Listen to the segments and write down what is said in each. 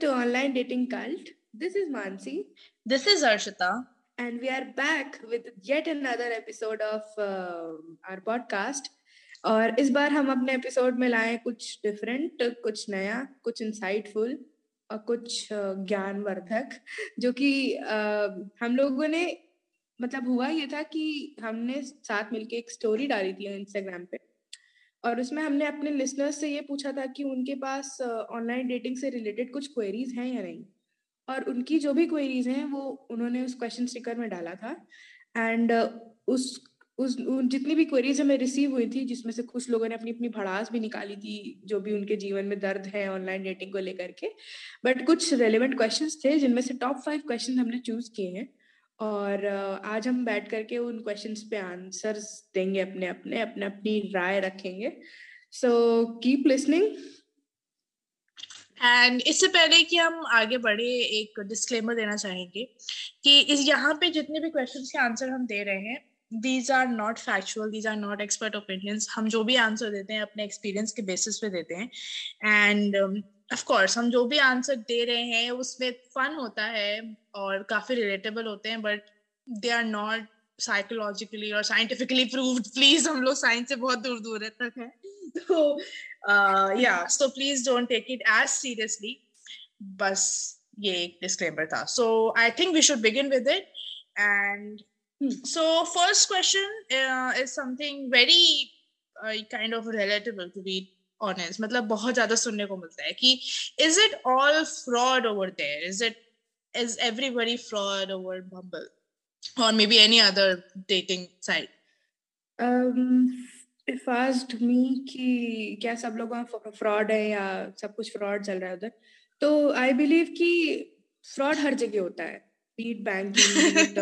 to Online Dating Cult. This is Mansi. This is Arshita. And we are back with yet another episode of uh, our podcast. और इस बार हम अपने episode में लाए कुछ different कुछ नया कुछ इंसाइटफुल और कुछ ज्ञानवर्धक जो कि हम लोगों ने मतलब हुआ ये था कि हमने साथ मिलके एक स्टोरी डाली थी इंस्टाग्राम पे और उसमें हमने अपने लिसनर्स से ये पूछा था कि उनके पास ऑनलाइन डेटिंग से रिलेटेड कुछ क्वेरीज हैं या नहीं? और उनकी जो भी क्वेरीज हैं, वो उन्होंने उस क्वेश्चन स्टिकर में डाला था। एंड उस उस जितनी भी क्वेरीज हमें रिसीव हुई थी, जिसमें से कुछ लोगों ने अपनी अपनी भड़ास भी निकाली थी, जो भी उनके जीवन में दर्द है ऑनलाइन डेटिंग को लेकर के बट कुछ रेलिवेंट क्वेश्चंस थे, जिनमें से टॉप फाइव क्वेश्चन हमने चूज़ किए हैं। और आज हम बैठ करके उन क्वेश्चंस पे आंसर्स देंगे अपने अपने अपने अपनी राय रखेंगे। सो कीप लिसनिंग एंड इससे पहले कि हम आगे बढ़े, एक डिस्क्लेमर देना चाहेंगे कि इस यहाँ पे जितने भी क्वेश्चंस के आंसर हम दे रहे हैं these are not factual these are not expert opinions हम जो भी आंसर देते हैं, अपने एक्सपीरियंस के बेसिस पे देते हैं। एंड ऑफ़ कोर्स हम जो भी आंसर दे रहे हैं, उसमें फन होता है और काफ़ी रिलेटेबल होते हैं but they are not psychologically और साइंटिफिकली प्रूव्ड प्लीज़ हम लोग साइंस से बहुत दूर दूर तक है। तो या so please don't take it as seriously बस ये एक डिस्क्लेमर था। So I think we should begin with it and question uh, is something very uh, kind of relatable to be honest. मतलब बहुत ज़्यादा सुनने को मिलता है कि is it all fraud over there? Is it is everybody fraud over Bumble? Or maybe any other dating site? Um if asked me कि क्या सब लोग वहाँ फ्रॉड है या सब कुछ फ्रॉड चल रहा है उधर तो आई बिलीव कि फ्रॉड हर जगह होता है। Beat banking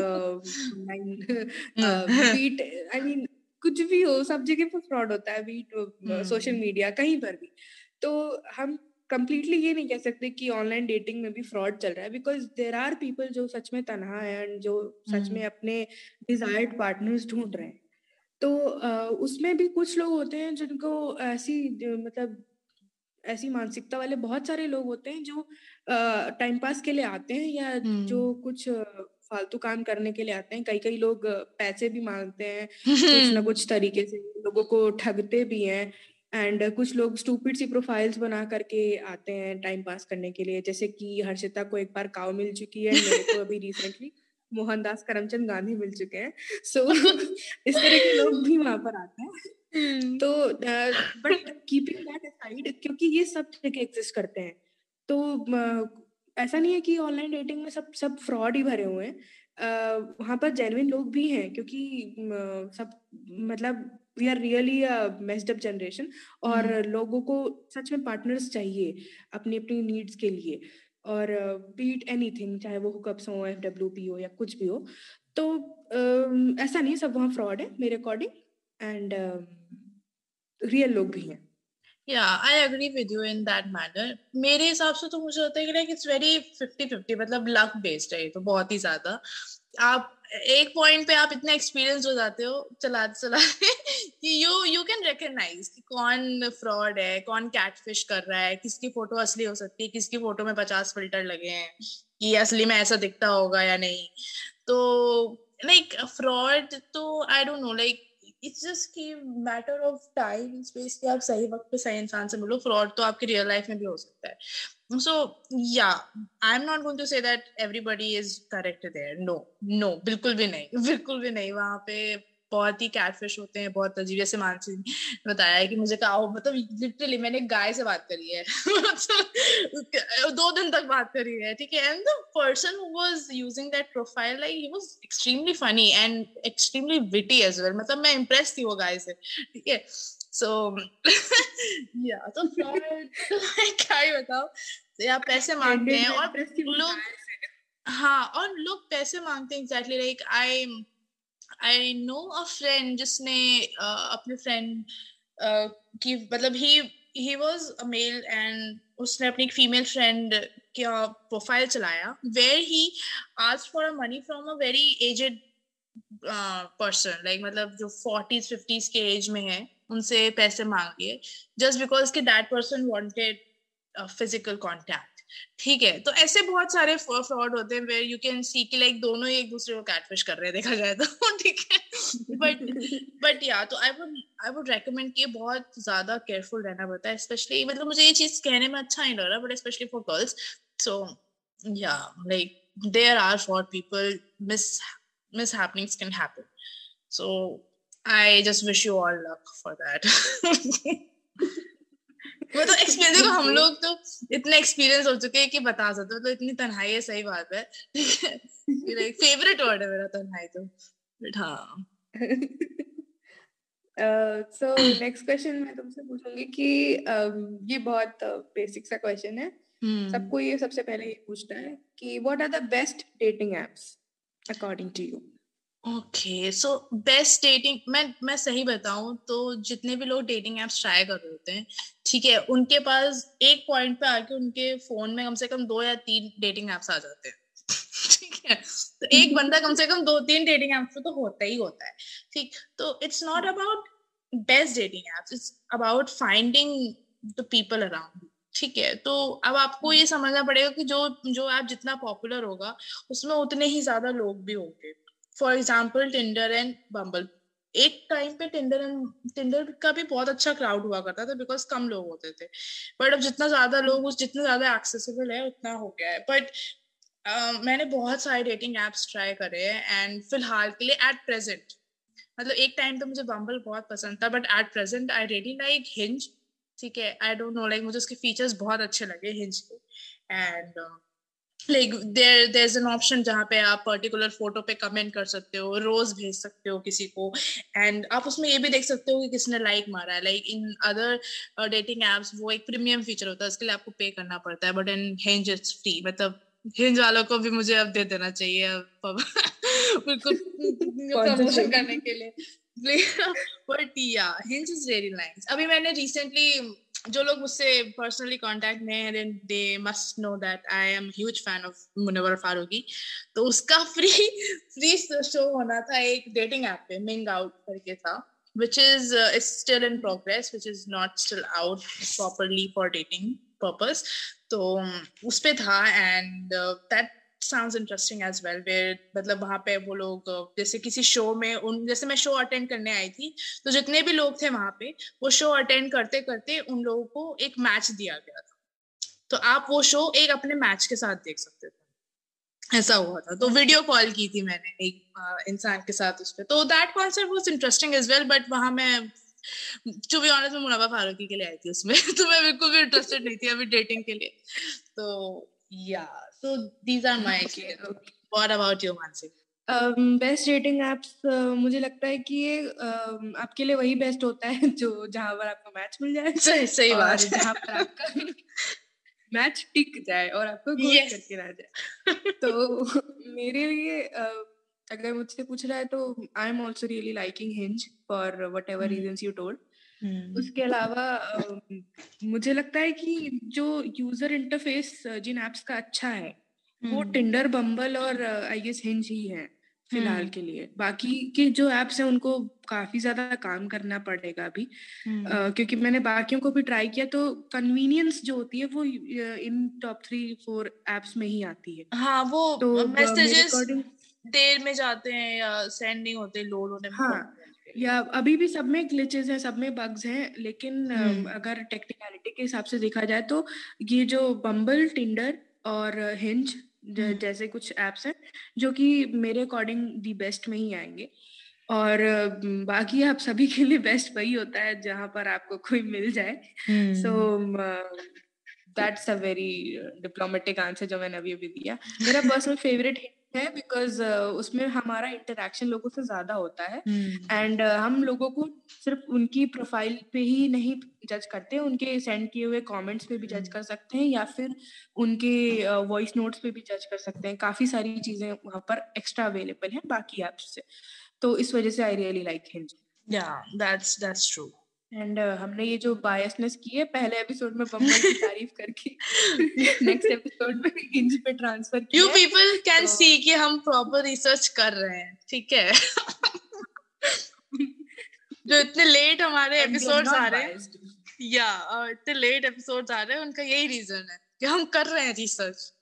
beat I mean कुछ भी हो सब जगह पर फ्रॉड होता है। बीट सोशल मीडिया कहीं पर भी। तो हम कंप्लीटली ये नहीं कह सकते कि ऑनलाइन डेटिंग में भी फ्रॉड चल रहा है बिकॉज़ देर आर पीपल जो सच में तनहा है एंड जो सच में अपने डिजायर्ड पार्टनर्स ढूंढ रहे हैं। तो उसमें भी कुछ लोग होते हैं जिनको ऐसी मतलब ऐसी मानसिकता वाले बहुत सारे लोग होते हैं जो टाइम पास के लिए आते हैं या जो कुछ फालतू काम करने के लिए आते हैं। कई कई लोग पैसे भी मांगते हैं कुछ ना कुछ तरीके से लोगों को ठगते भी हैं। एंड uh, कुछ लोग स्टूपिड सी प्रोफाइल्स बना करके आते हैं टाइम पास करने के लिए। जैसे कि हर्षिता को एक बार काव मिल चुकी है मेरे को अभी रिसेंटली मोहनदास करमचंद गांधी मिल चुके हैं। सो so, इस तरह के लोग भी वहाँ पर आते हैं। तो बट कीपिंग दैट असाइड क्योंकि ये सब जगह एग्जिस्ट करते हैं। तो uh, ऐसा नहीं है कि ऑनलाइन डेटिंग में सब सब फ्रॉड ही भरे हुए हैं। वहाँ पर जेनविन लोग भी हैं क्योंकि uh, सब मतलब we are really messed up generation और लोगों को सच में पार्टनर्स चाहिए अपनी अपनी नीड्स के लिए और बीट एनी थिंग चाहे वो हुकअप्स हो एफ़ डब्ल्यू पी हो या कुछ भी हो। तो uh, ऐसा नहीं सब वहाँ फ्रॉड है मेरे अकॉर्डिंग एंड रियल लोग भी हैं। Yeah I agree with you in that matter मेरे हिसाब से तो मुझे होता है कि like it's very fifty fifty मतलब लक बेस्ड है तो बहुत ही ज़्यादा। आप एक पॉइंट पे आप इतने एक्सपीरियंस हो जाते हो चलाते चलाते कि यू यू कैन रिकग्नाइज कि कौन फ्रॉड है, कौन कैटफिश कर रहा है, किसकी फ़ोटो असली हो सकती है, किसकी फ़ोटो में पचास फ़िल्टर लगे हैं, कि असली में ऐसा दिखता होगा या नहीं। तो लाइक फ्रॉड तो I don't know like it's just की मैटर ऑफ़ टाइम स्पेस कि आप सही वक्त पे सही इंसान से मिलो फ्रॉड तो आपकी रियल लाइफ में भी हो सकता है। So yeah I am not going to say that everybody is correct there no no बिल्कुल भी नहीं, बिल्कुल भी नहीं। वहाँ पे बहुत ही कैटफिश होते हैं, बहुत अजीब। जैसे मानसी ने बताया है कि मुझे कहा मतलब लिटरली मैंने गाय से बात करी है। दो दिन तक बात करी है, ठीक है? And the person who was using that profile like he was extremely funny and extremely witty as well मतलब मैं इम्प्रेस थी वो गाय से, ठीक है? सो या तो क्या ही बताओ तो या पैसे मांगते हैं और लोग हाँ और लोग पैसे मांगते हैं exactly like I I know a friend जिसने अपने फ्रेंड की मतलब he he was a male and उसने अपनी एक फीमेल फ्रेंड का प्रोफ़ाइल चलाया where he ask for a money from a very aged person like मतलब जो फोर्टीज फिफ्टीज के एज में है, उनसे पैसे मांग लिए जस्ट बिकॉज़ कि that person wanted physical contact ठीक है? तो ऐसे बहुत सारे फ्रॉड होते हैं वेयर यू कैन सी कि लाइक दोनों ही एक दूसरे को कैटफिश कर रहे हैं, देखा जाए तो ठीक है? बट बट या तो I would I would recommend कि बहुत ज़्यादा केयरफुल रहना पड़ता है स्पेशली मतलब मुझे ये चीज़ कहने में अच्छा नहीं लग रहा but specially for girls so yeah like there are for people miss happenings can happen so I just wish you all luck for that वो तो एक्सपीरियंस देखो हम लोग तो इतने एक्सपीरियंस हो चुके हैं कि बता सकते हो तो इतनी तन्हाई है सही बात है। लाइक फेवरेट वर्ड है मेरा तन्हाई तो। बट हाँ। सो नेक्स्ट क्वेश्चन मैं तुमसे पूछूँगी कि um, ये बहुत बेसिक uh, सा क्वेश्चन है। Hmm. सबको ये सबसे पहले ये पूछना है कि what are the best dating apps according to you okay so best dating मैं मैं सही बताऊँ तो जितने भी लोग डेटिंग एप्स ट्राई कर रहे होते हैं, ठीक है, उनके पास एक पॉइंट पे आके उनके फ़ोन में कम से कम दो या तीन डेटिंग एप्स आ जाते हैं। ठीक है तो एक बंदा कम से कम दो, तीन डेटिंग एप्स पे तो होता ही होता है। ठीक तो it's not about best dating apps it's about finding the people around ठीक है तो अब आपको ये समझना पड़ेगा कि जो जो ऐप जितना पॉपुलर होगा उसमें उतने ही ज़्यादा लोग भी होंगे। For example Tinder and Bumble एक टाइम पे टिंडर एंड टिंडर का भी बहुत अच्छा क्राउड हुआ करता था बिकॉज़ कम लोग होते थे। बट अब जितना ज़्यादा लोग उस जितना ज़्यादा एक्सेसिबल है उतना हो गया है। बट uh, मैंने बहुत सारे डेटिंग एप्स ट्राई करे हैं एंड फ़िलहाल के लिए एट प्रेजेंट मतलब एक टाइम तो मुझे बम्बल बहुत पसंद था but at present I really like Hinge ठीक है आई डोंट नो लाइक मुझे उसके फीचर्स बहुत अच्छे लगे हिंज के। And like there there is an option जहाँ पे आप पर्टिकुलर फ़ोटो पे कमेंट कर सकते हो रोज भेज सकते हो किसी को। एंड आप उसमें ये भी देख सकते हो कि किसने लाइक मारा है। Like in other dating apps वो एक प्रीमियम फीचर होता है उसके लिए आपको पे करना पड़ता है। But in Hinge it's free मतलब हिंज वालों को भी मुझे अब दे देना चाहिए बिल्कुल प्रमोशन करने के लिए। बट या हिंज इज़ वेरी नाइस अभी मैंने रिसेंटली जो लोग मुझसे पर्सनली कांटेक्ट में हैं then they must know that I am huge fan of Munawar Faruqui तो उसका फ्री फ्री शो होना था एक डेटिंग ऐप पे मिंग आउट करके था which is uh, is still in progress which is not still out properly for dating purpose. तो उस पे था and that sounds interesting as well where मतलब वहाँ पे वो लोग, जैसे किसी शो में उन, जैसे मैं शो अटेंड करने आई थी तो जितने भी लोग थे वहाँ पे, वो शो अटेंड करते करते उन लोगों को एक मैच दिया गया था। तो आप वो शो एक अपने मैच के साथ देख सकते थे। ऐसा हुआ था। तो वीडियो कॉल की थी मैंने एक इंसान के साथ उस पर तो that concept was interesting as well but वहाँ मैं टू बी ऑनेस्ट मैं मुनाबा फारूकी के लिए आई थी उसमें। तो मैं बिल्कुल भी इंटरेस्टेड नहीं थी अभी डेटिंग के लिए। तो या So these are my okay, okay. What about you, Mansi? Best dating apps मुझे लगता है कि ये uh, आपके लिए वही बेस्ट होता है जो जहाँ पर आपको मैच मिल जाए सही सही बात जहाँ पर आपका मैच टिक जाए और आपको गोल yes. करके रह जाए तो मेरे लिए uh, अगर मुझसे पूछ रहा है तो I am also really liking Hinge for whatever reason you told उसके अलावा मुझे लगता है कि जो यूज़र इंटरफेस जिन एप्स का अच्छा है वो टिंडर बम्बल और आई गेस हिंज ही है फ़िलहाल के लिए। बाकी के जो एप्स हैं उनको काफ़ी ज़्यादा काम करना पड़ेगा अभी। uh, क्योंकि मैंने बाकियों को भी ट्राई किया तो कन्वीनियंस जो होती है वो इन टॉप थ्री फोर एप्स में ही आती है। हाँ वो तो मैसेजेस देर में जाते हैं या सेंडिंग होते हैं लोड होने में हाँ या अभी भी सब में ग्लिचेस हैं सब में बग्स हैं लेकिन अगर टेक्निकलिटी के हिसाब से देखा जाए तो ये जो बम्बल टिंडर और हिंज जैसे कुछ एप्स हैं जो कि मेरे अकॉर्डिंग दी बेस्ट में ही आएँगे। और बाकी आप सभी के लिए बेस्ट वही होता है जहाँ पर आपको कोई मिल जाए। So that's a very diplomatic answer जो मैंने अभी अभी दिया। मेरा पर्सनल फेवरेट है बिकॉज़ uh, उसमें हमारा इंटरेक्शन लोगों से ज़्यादा होता है। And hmm. uh, हम लोगों को सिर्फ़ उनकी प्रोफ़ाइल पे ही नहीं जज करते उनके सेंड किए हुए कमेंट्स पे भी जज hmm. कर सकते हैं या फिर उनके वॉइस uh, नोट्स पे भी जज कर सकते हैं। काफ़ी सारी चीज़ें वहाँ पर एक्स्ट्रा अवेलेबल हैं बाकी ऐप्स से। तो इस वजह से I really like Hinge yeah that's that's true and uh, हमने ये जो बायसनेस की है पहले एपिसोड में बम्बल की तारीफ़ करके नेक्स्ट एपिसोड में इंज पे ट्रांसफ़र किया यू पीपल कैन सी कि हम प्रॉपर रिसर्च कर रहे हैं ठीक है? जो इतने लेट हमारे एपिसोड्स आ रहे हैं। या और इतने लेट एपिसोड्स आ रहे हैं उनका यही रीजन है कि हम कर रहे हैं research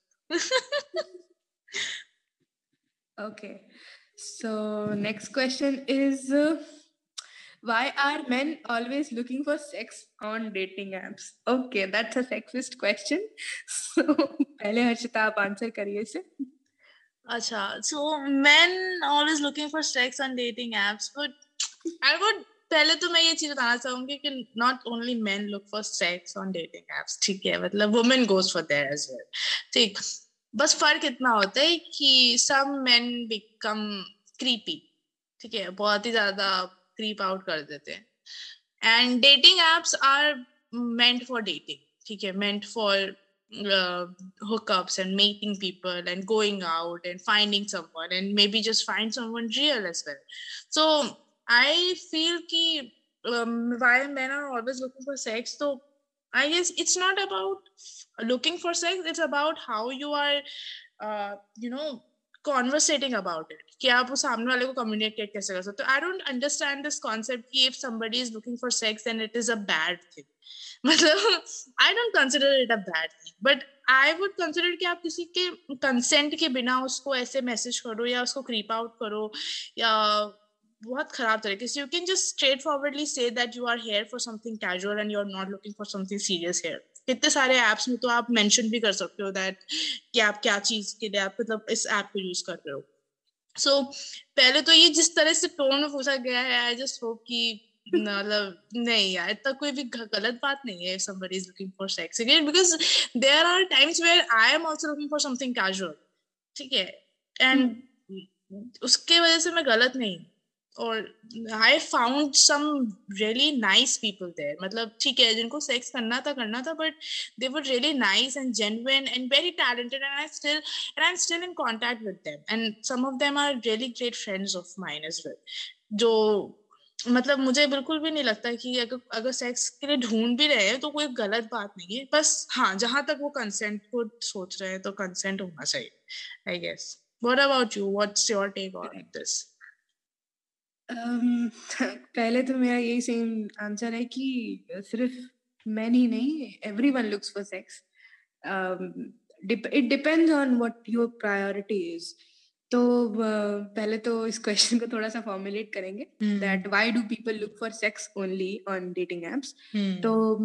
okay so next question is uh, why are men always looking for sex on dating apps? Okay, that's a sexist question. So, पहले हर्षिता, आप आंसर करिए इसे। अच्छा so men always looking for sex on dating apps, but I would, पहले तो मैं ये चीज़ बताना चाहूँगी कि not only man look for sex on dating apps ठीक है? मतलब women goes for there as well ठीक? बस फ़र्क इतना होता है कि सम मेन बिकम क्रीपी ठीक है? बहुत ही ज़्यादा क्रीप आउट कर देते हैं and dating apps are meant for dating ठीक है meant for uh, and meeting people and going out and finding someone and maybe just find someone real as well so I feel ki um, why men are always looking for sex. So I guess it's not about looking for sex. It's about how you are, uh, you know, conversating about it. कि आप उस सामने वाले को communicate कैसे कर सकते हो I don't understand this concept कि if somebody is looking for sex then it is a bad thing. मतलब I don't consider it a bad thing. But I would consider कि आप किसी के consent के बिना उसको ऐसे message करो या उसको creep out करो या बहुत खराब तरीके से you can just straight forwardly say that you are here for something casual and you are not looking for something serious here कितने सारे एप्स में तो आप मेंशन भी कर सकते हो दैट कि आप क्या चीज़ के लिए आप मतलब इस ऐप को यूज़ कर रहे हो। सो so, पहले तो ये जिस तरह से टोन में पूछा गया है आई जस्ट होप कि मतलब नहीं यार इतना कोई भी गलत बात नहीं है somebody is looking for sex again because there are times where I am also looking for something casual ठीक है? And hmm. उसके वजह से मैं गलत नहीं और I found some really nice people there मतलब ठीक है, जिनको सेक्स करना था करना था but they were really nice and genuine and very talented and I still and I am still in contact with them and some of them are really great friends of mine as well जो मतलब मुझे बिल्कुल भी नहीं लगता कि अगर अगर सेक्स के लिए ढूंढ भी रहे हैं तो कोई गलत बात नहीं है। बस हाँ जहाँ तक वो कंसेंट को सोच रहे हैं तो कंसेंट होना चाहिए I guess what about you what's your take on this um, पहले तो मेरा यही सेम आंसर है कि सिर्फ़ मैन ही नहीं everyone looks for sex it depends on what your priority is तो uh, पहले तो इस क्वेश्चन को थोड़ा सा फॉर्मुलेट करेंगे that why do people look for sex only on dating apps तो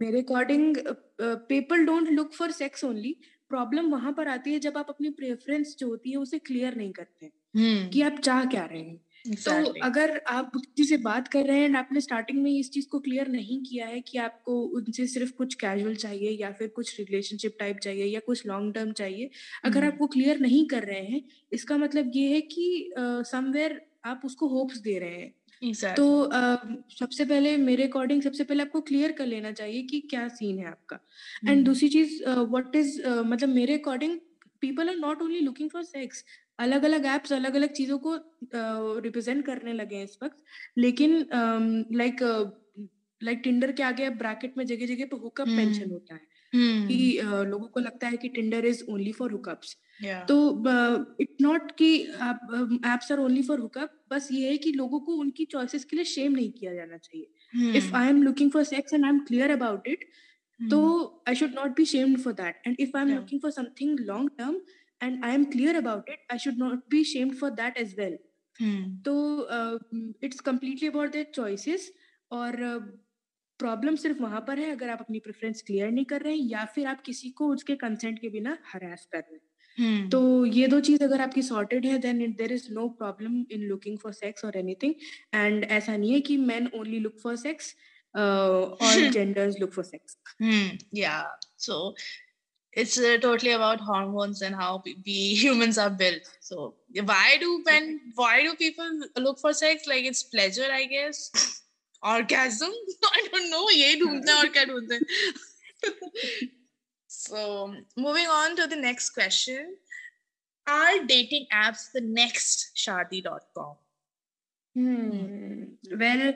मेरे according people don't look for sex only problem वहाँ पर आती है जब आप अपनी प्रेफरेंस जो होती है उसे क्लियर नहीं करते hmm. कि आप चाह क्या रहे हैं। Exactly. तो अगर आप किसी से बात कर रहे हैं एंड आपने स्टार्टिंग में इस चीज़ को क्लियर नहीं किया है कि आपको उनसे सिर्फ़ कुछ कैजुअल चाहिए या फिर कुछ रिलेशनशिप टाइप चाहिए या कुछ लॉन्ग टर्म चाहिए अगर hmm. आप वो क्लियर नहीं कर रहे हैं इसका मतलब ये है कि समवेयर uh, आप उसको होप्स दे रहे हैं exactly. तो uh, सबसे पहले मेरे अकॉर्डिंग सबसे पहले आपको क्लियर कर लेना चाहिए कि क्या सीन है आपका एंड hmm. दूसरी चीज़ व्हाट इज़ मतलब मेरे according people are not only looking for sex अलग अलग एप्स अलग अलग चीज़ों को रिप्रेजेंट uh, करने लगे हैं इस वक्त। लेकिन लाइक लाइक टिंडर के आगे ब्रैकेट में जगह जगह पे हुकअप मेंशन होता है Hmm. कि लोगों को लगता है कि Tinder is only for hookups तो इट नॉट कि apps are only for hookup बस ये है कि लोगों को उनकी चॉइसेस के लिए शेम नहीं किया जाना चाहिए। If I am looking for sex and I am clear about it तो I should not be shamed for that and if I am looking for something long term and i am clear about it i should not be shamed for that as well. Hmm. तो it's completely about their choices और problem uh, सिर्फ़ वहाँ पर है अगर आप अपनी preference clear नहीं कर रहे हैं या फिर आप किसी को उसके कंसेंट के बिना हरास कर रहे हैं। Hmm. तो ये दो चीज़ अगर आपकी सॉर्टेड है then there is no problem in looking for sex और एनीथिंग एंड ऐसा नहीं है कि man only look for sex all genders look for sex yeah so it's uh, totally about hormones and how we humans are built. So why do when why do people look for sex? Like it's pleasure i guess. Orgasm? I don't know. ye dhoondte aur kya dhoondte so moving on to the next question. Are dating apps the next shadi.com hmm. well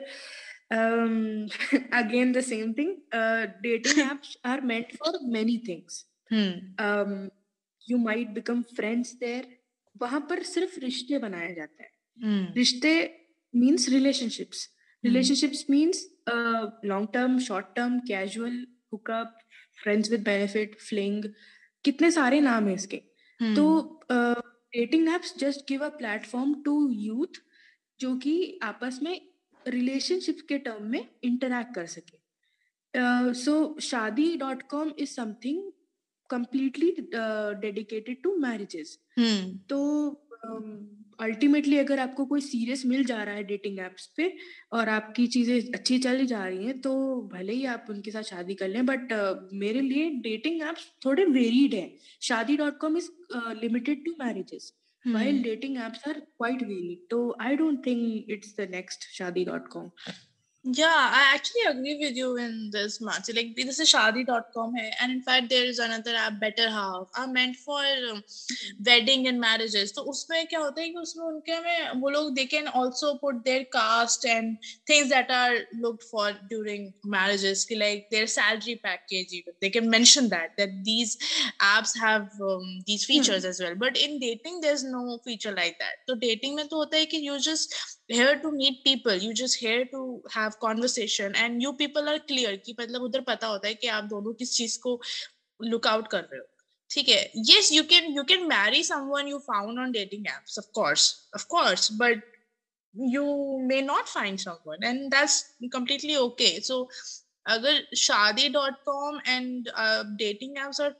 um, again the same thing. Uh, dating apps are meant for many things you might become friends there वहाँ पर सिर्फ़ रिश्ते बनाया जाता है। Hmm. रिश्ते means relationships relationships means long term short term casual hookup friends with benefit fling कितने सारे नाम है इसके। Hmm. तो dating apps just give a platform to youth जो कि आपस में रिलेशनशिप के टर्म में इंटरैक्ट कर सके। So Shaadi dot com is something completely dedicated to marriages तो अल्टीमेटली um, अगर आपको कोई सीरियस मिल जा रहा है डेटिंग एप्स पे और आपकी चीज़ें अच्छी चल जा रही हैं तो भले ही आप उनके साथ शादी कर लें बट uh, मेरे लिए डेटिंग एप्स थोड़े वेरीड हैं। Shaadi dot com is limited to marriages while dating apps are quite are तो I don't think it's the next Shaadi dot shadi.com Yeah, I actually agree with you in this much. Like this is shadi.com hai, and in fact there is another app better half are meant for um, wedding and marriages. तो उसमें क्या होता है कि उसमें उनके में वो लोग they can also put their caste and things that are looked for during marriages like their salary package even they can mention that that these apps have um, these features hmm. as well. But in dating there's no feature like that. So dating में तो होता है कि you just here to meet people you just here to have conversation and you people are clear कि मतलब उधर पता होता है कि आप दोनों किस चीज़ को look out कर रहे हो ठीक है yes you can you can marry someone you found on dating apps of course of course but you may not find someone and that's completely okay so अगर शादी.com and uh, dating apps are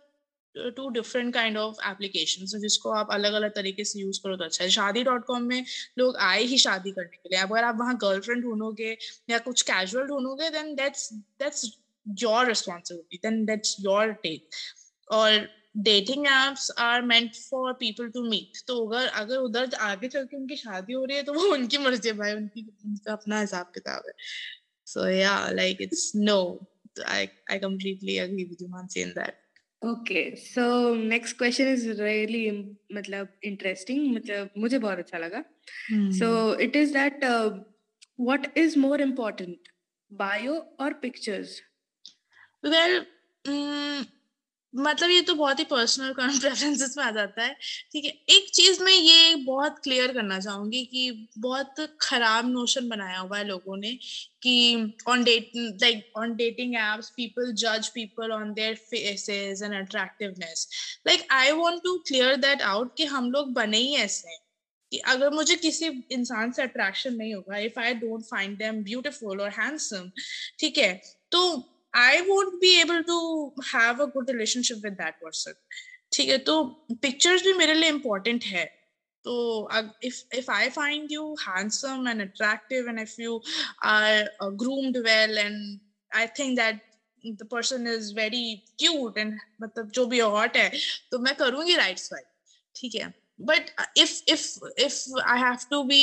two different kind of application जिसको आप अलग अलग तरीके से use करो तो अच्छा है। शादी डॉट कॉम में लोग आए ही शादी करने के लिए। अगर आप वहाँ गर्लफ्रेंड ढूंढोगे या कुछ casual ढूंढोगे then that's that's your responsibility then that's your take और dating apps are meant for people to meet तो अगर अगर उधर आगे चल के उनकी शादी हो रही है तो वो उनकी मर्ज़ी है भाई। उनकी, उनका अपना हिसाब किताब है। सो या like it's no I I completely agree with you Mansi in that okay so next question is really मतलब इंटरेस्टिंग मतलब मुझे बहुत अच्छा लगा। So it is that what is more important bio और पिक्चर्स वेल मतलब ये तो बहुत ही पर्सनल प्रेफरेंसेस में आ जाता है। ठीक है, एक चीज़ मैं ये बहुत क्लियर करना चाहूँगी कि बहुत खराब नोशन बनाया हुआ है लोगों ने कि on date like on dating apps people जज people on their faces and attractiveness like I want to clear that out कि हम लोग बने ही ऐसे हैं कि अगर मुझे किसी इंसान से अट्रैक्शन नहीं होगा if I don't find them beautiful और हैंडसम ठीक है तो I won't be able to have a good relationship with that person. ठीक है तो पिक्चर्स भी मेरे लिए इम्पोर्टेंट है तो if if I find you handsome and attractive and if you are uh, groomed well and I think that the person is very cute and मतलब जो भी hot है तो मैं करूँगी right swipe ठीक है but if if if I have to be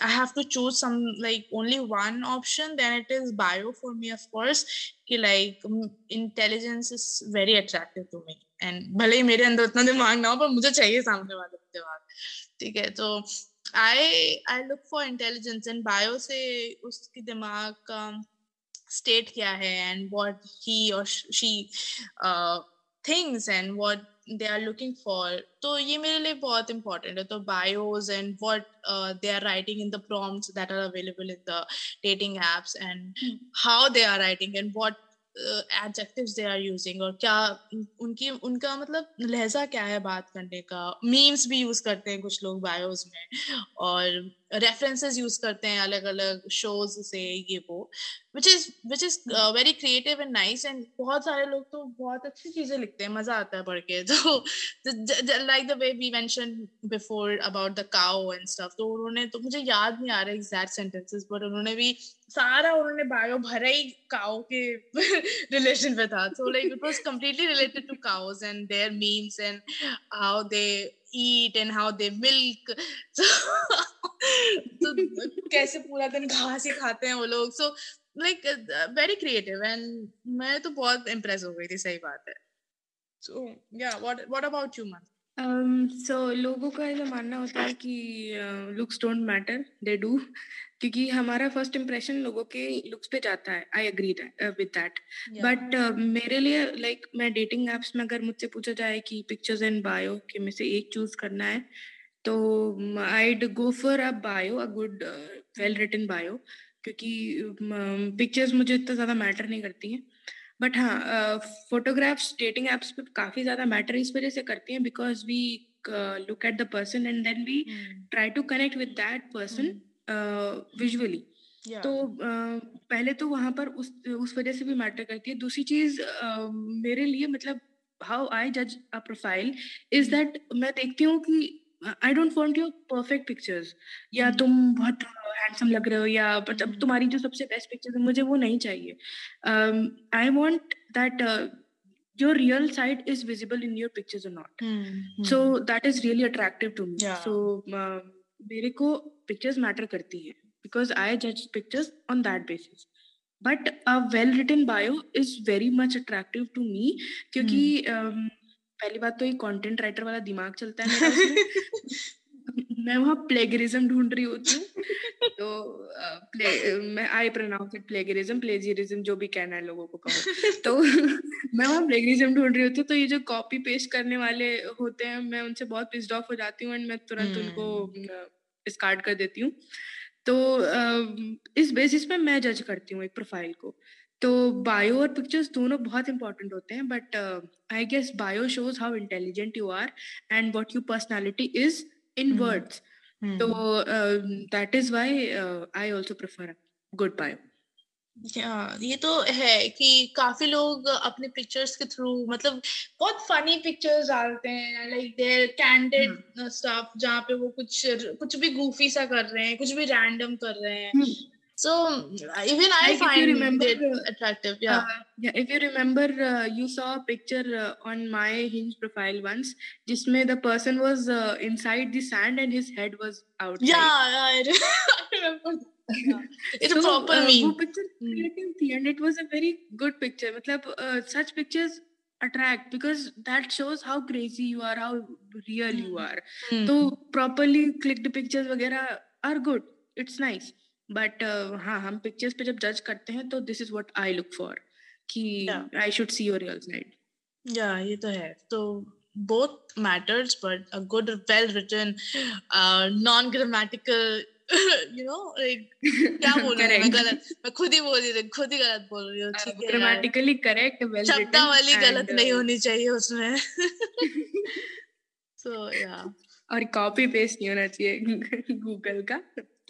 I have to choose some like only one option, then it is bio for me, of course. कि like intelligence is very attractive to me. And भले ही मेरे अंदर उतना दिमाग ना हो पर मुझे चाहिए सामने वाले दिमाग ठीक है तो I I look for intelligence and bio से उसकी दिमाग का state क्या है and what he or she uh, thinks and they are looking for तो ये मेरे लिए बहुत important है तो bios and what uh, they are writing in the prompts that are available in the dating apps and mm. how they are writing and what adjectives they are using और क्या उनकी उनका मतलब लहजा क्या है बात करने का मीम्स भी यूज़ करते हैं कुछ लोग बायोज में और रेफरेंसेस यूज़ करते हैं अलग अलग शोज़ से, ये वो which is which is very creative and nice and बहुत सारे लोग तो बहुत अच्छी चीज़ें लिखते हैं, मज़ा आता है पढ़ के। तो like the way we mention before about the cow and stuff तो उन्होंने तो मुझे याद नहीं आ रहा एग्जैक्ट सेंटेंसेस बट उन्होंने भी सारा उन्होंने बायो भरा ही काउ के रिलेशन पे था। So like it was completely related to cows and their memes and how they eat and how they milk. So, तो कैसे पूरा दिन घास ही खाते हैं वो लोग? So like very creative and मैं तो बहुत इम्प्रेस हो गई थी सही बात है। सो या व्हाट व्हाट अबाउट यू मन सो लोगों का ऐसा मानना होता है कि looks don't matter they do क्योंकि हमारा फ़र्स्ट इम्प्रेशन लोगों के लुक्स पे जाता है I agree with that but मेरे लिए लाइक like, मैं डेटिंग एप्स में अगर मुझसे पूछा जाए कि पिक्चर्स एंड बायो के में से एक चूज़ करना है तो I go for a bio a good well written bio क्योंकि पिक्चर्स uh, मुझे इतना ज़्यादा मैटर नहीं करती हैं। बट हाँ फोटोग्राफ्स डेटिंग एप्स पे काफ़ी ज़्यादा मैटर इस वजह से करती हैं because we look at the person and then we try to connect with that person visually तो uh, पहले तो वहाँ पर उस उस वजह से भी मैटर करती है। दूसरी चीज़ uh, मेरे लिए मतलब हाउ आई जज अ प्रोफ़ाइल इज़ दैट मैं देखती हूँ कि I don't want your perfect pictures या hmm. तुम बहुत हैंडसम लग रहे हो या मतलब. तुम्हारी जो सबसे बेस्ट पिक्चर्स है मुझे वो नहीं चाहिए I want that your real side is visible in your pictures or not mm-hmm. so that is really attractive to me yeah. so uh, मेरे को पिक्चर्स मैटर करती है बिकॉज़ आई जज pictures on that basis but a well written bio is very much attractive to me क्योंकि hmm. um, पहली बात तो ये कंटेंट राइटर वाला दिमाग चलता है मैं वहाँ प्लेगरिज्म ढूंढ रही होती हूँ। तो प्ले मैं I pronounce it plagiarism plagiarism जो भी कहना है लोगों को कहो। तो मैं वहाँ प्लेगरिज्म ढूंढ रही होती हूँ। तो ये जो कॉपी पेस्ट करने वाले होते हैं मैं उनसे बहुत पिस्ड ऑफ़ हो जाती हूँ एंड मैं तुरंत hmm. उनको स्टार्ट कर देती हूँ। तो इस बेसिस पे मैं जज करती हूँ एक प्रोफ़ाइल को। तो बायो और पिक्चर्स दोनों बहुत इंपॉर्टेंट होते हैं but I guess bio shows how intelligent you are and what your personality is in words तो that is why I also prefer good bio या ये तो है कि काफ़ी लोग अपने पिक्चर्स के थ्रू मतलब बहुत फनी पिक्चर्स डालते हैं लाइक देयर कैंडेड स्टफ़ जहाँ पे वो कुछ कुछ भी गूफी सा कर रहे हैं कुछ भी रैंडम कर रहे हैं। So even I like find remember, it attractive. Yeah. Uh, yeah. If you remember, uh, you saw a picture uh, on my Hinge profile once, just may the person was uh, inside the sand and his head was out. Yeah, I remember. Yeah. it's so, a proper uh, meme. picture creative mm. and it was a very good picture. Matlab, uh, such pictures attract because that shows how crazy you are, how real you hmm. are. Mm. So properly clicked pictures, wagera, are good. It's nice. But uh, हाँ हम pictures पे जब जज करते हैं तो this is what I look for कि I should see your side या ये तो है. तो both matters but a good well written non grammatical you know like क्या बोल रही हूँ गलत मैं खुद ही बोल रही थी खुद ही गलत बोल रही हूँ ठीक है ग्रामेटिकली करेक्ट वेल रिटन वाली गलत नहीं होनी चाहिए उसमें. सो या और कॉपी पेस्ट नहीं होना चाहिए गूगल का.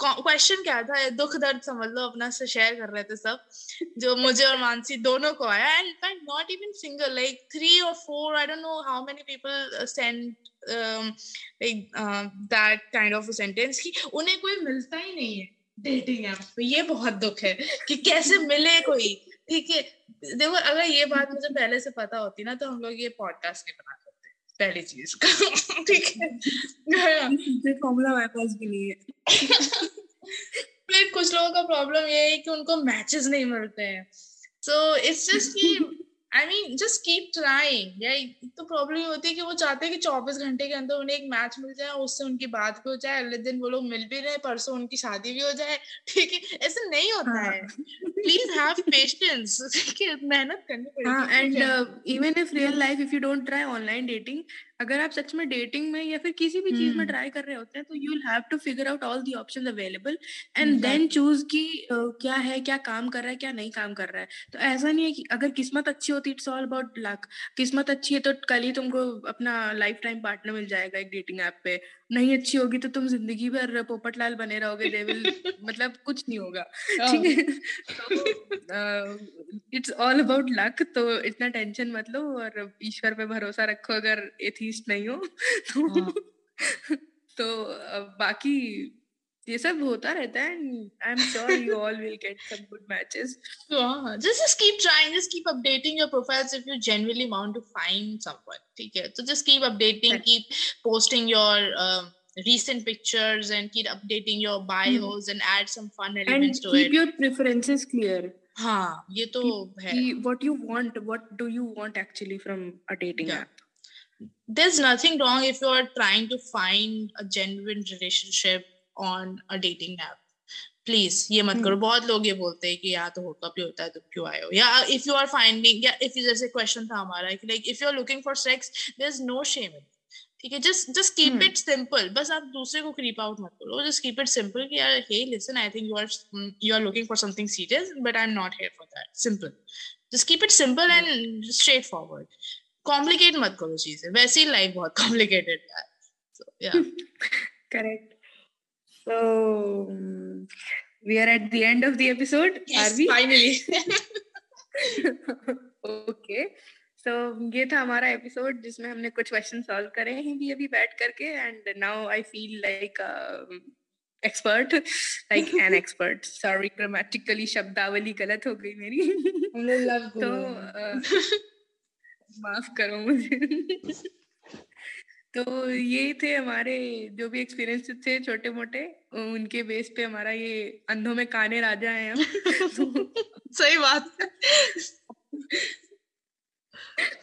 क्वेश्चन क्या था? दुख दर्द समझ लो, अपना से शेयर कर रहे थे सब, जो मुझे और मानसी दोनों को आया। And fact not even single like three और four I don't know how many people send like that kind of sentence कि उन्हें कोई मिलता ही नहीं है डेटिंग ऐप ये बहुत दुख है कि कैसे मिले कोई? ठीक है, देखो, अगर ये बात मुझे पहले से पता होती ना तो हम लोग ये पॉडकास्ट नहीं बना सकते पहली चीज़ ठीक है। फॉर्मूला हमारे पास भी नहीं है। फिर कुछ लोगों का प्रॉब्लम ये है कि उनको मैचेस नहीं मिलते हैं। सो इट्स जस्ट कि I mean just keep trying या तो प्रॉब्लम ये होती है कि वो चाहते हैं कि चौबीस घंटे के अंदर उन्हें एक मैच मिल जाए उससे उनकी बात भी हो जाए अगले दिन वो लोग मिल भी रहे परसों उनकी शादी भी हो जाए ठीक है? ऐसा नहीं होता हाँ. है। प्लीज़ हैव पेशेंस मेहनत करनी पड़ेगी and even if real life if you don't try online dating अगर आप सच में डेटिंग में या फिर किसी भी चीज़ में ट्राई कर रहे होते हैं तो you will have to figure out all the options available and then choose कि क्या है क्या काम कर रहा है क्या नहीं काम कर रहा है। तो ऐसा नहीं है कि अगर किस्मत अच्छी होती इट्स ऑल अबाउट लक किस्मत अच्छी है तो कल ही तुमको अपना लाइफ टाइम पार्टनर मिल जाएगा एक डेटिंग ऐप पे। नहीं अच्छी होगी तो तुम ज़िंदगी भर पोपट लाल बने रहोगे देविल मतलब कुछ नहीं होगा। ठीक है? इट्स ऑल अबाउट लक तो इतना टेंशन मत लो और ईश्वर पे भरोसा रखो अगर एथीस्ट नहीं हो तो हाँ। तो बाकी ये सब होता रहता है I am sure you all will get some good matches just just keep trying just keep updating your profiles if you genuinely want to find someone ठीक है तो just keep updating keep posting your recent pictures and keep updating your bios mm. and add some fun elements and to keep it. your preferences clear. हाँ ये तो है. What you want, what do you want actually from a dating yeah. app? There's nothing wrong if you are trying to find a genuine relationship on a dating app. Please ये मत करो। बहुत लोग ये बोलते हैं कि या तो होगा भी होता है तुम क्यों आए हो? या इफ़ यू आर फाइंडिंग या इफ़ जैसे क्वेश्चन था हमारा कि like if you are looking for sex there is no shame in ठीक है just just keep it simple बस आप दूसरे को क्रीप आउट मत करो। जस्ट कीप इट सिंपल कि यार hey listen I think you are you are looking for something serious but I am not here for that simple just keep it simple and straightforward complicate मत करो चीज़ें। वैसे ही life बहुत complicated है yeah. Correct. So we are at the end of the episode yes, are we? finally. Okay. So so, ये था हमारा एपिसोड जिसमें हमने कुछ क्वेश्चन सॉल्व करे हैं भी अभी बैठ करके and now I feel like expert like an expert sorry grammatically शब्दावली गलत हो गई मेरी। तो माफ़ करो मुझे। तो ये थे हमारे जो भी एक्सपीरियंस थे छोटे मोटे उनके बेस पे हमारा ये अंधों में काने राजा है हम। सही बात।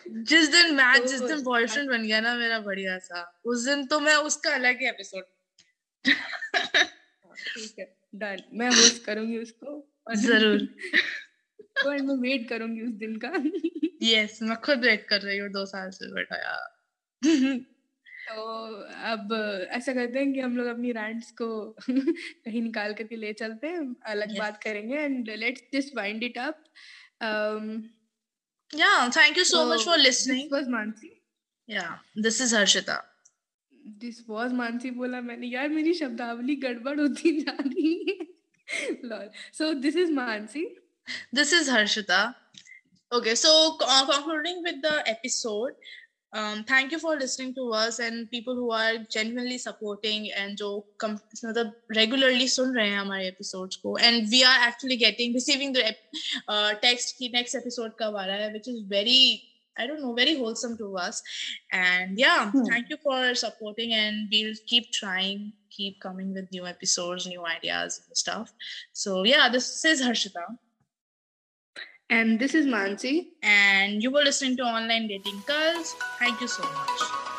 जिस दिन मैच तो, जिस दिन बॉयफ्रेंड बन गया ना मेरा बढ़िया सा उस दिन तो मैं उसका अलग ही एपिसोड ठीक है डन मैं होस्ट करूँगी उसको। ज़रूर। तो मैं वेट करूँगी उस दिन का यस मैं खुद वेट कर रही हूँ दो साल से बैठा यार तो अब ऐसा करते हैं कि हम लोग अपनी रैंट्स को कहीं निकाल करके ले चलते हैं अलग yes. बात करेंगे and let's just wind it up you so, so much for listening. This was Mansi. Yeah, this is Harshita. This was Mansi बोला मैंने यार मेरी शब्दावली गड़बड़ होती जा रही है. Lol. So this is Mansi. This is Harshita. Okay, so uh, concluding with the episode, um, thank you for listening to us and people who are genuinely supporting and जो मतलब regularly सुन रहे हैं हमारे episodes को and we are actually getting receiving the uh, text कि next episode कब आ रहा है which is very I don't know very wholesome to us and yeah hmm. thank you for supporting and we'll keep trying keep coming with new episodes new ideas and stuff so yeah this is Harshita and this is Mansi. And you were listening to Online Dating Girls. Thank you so much.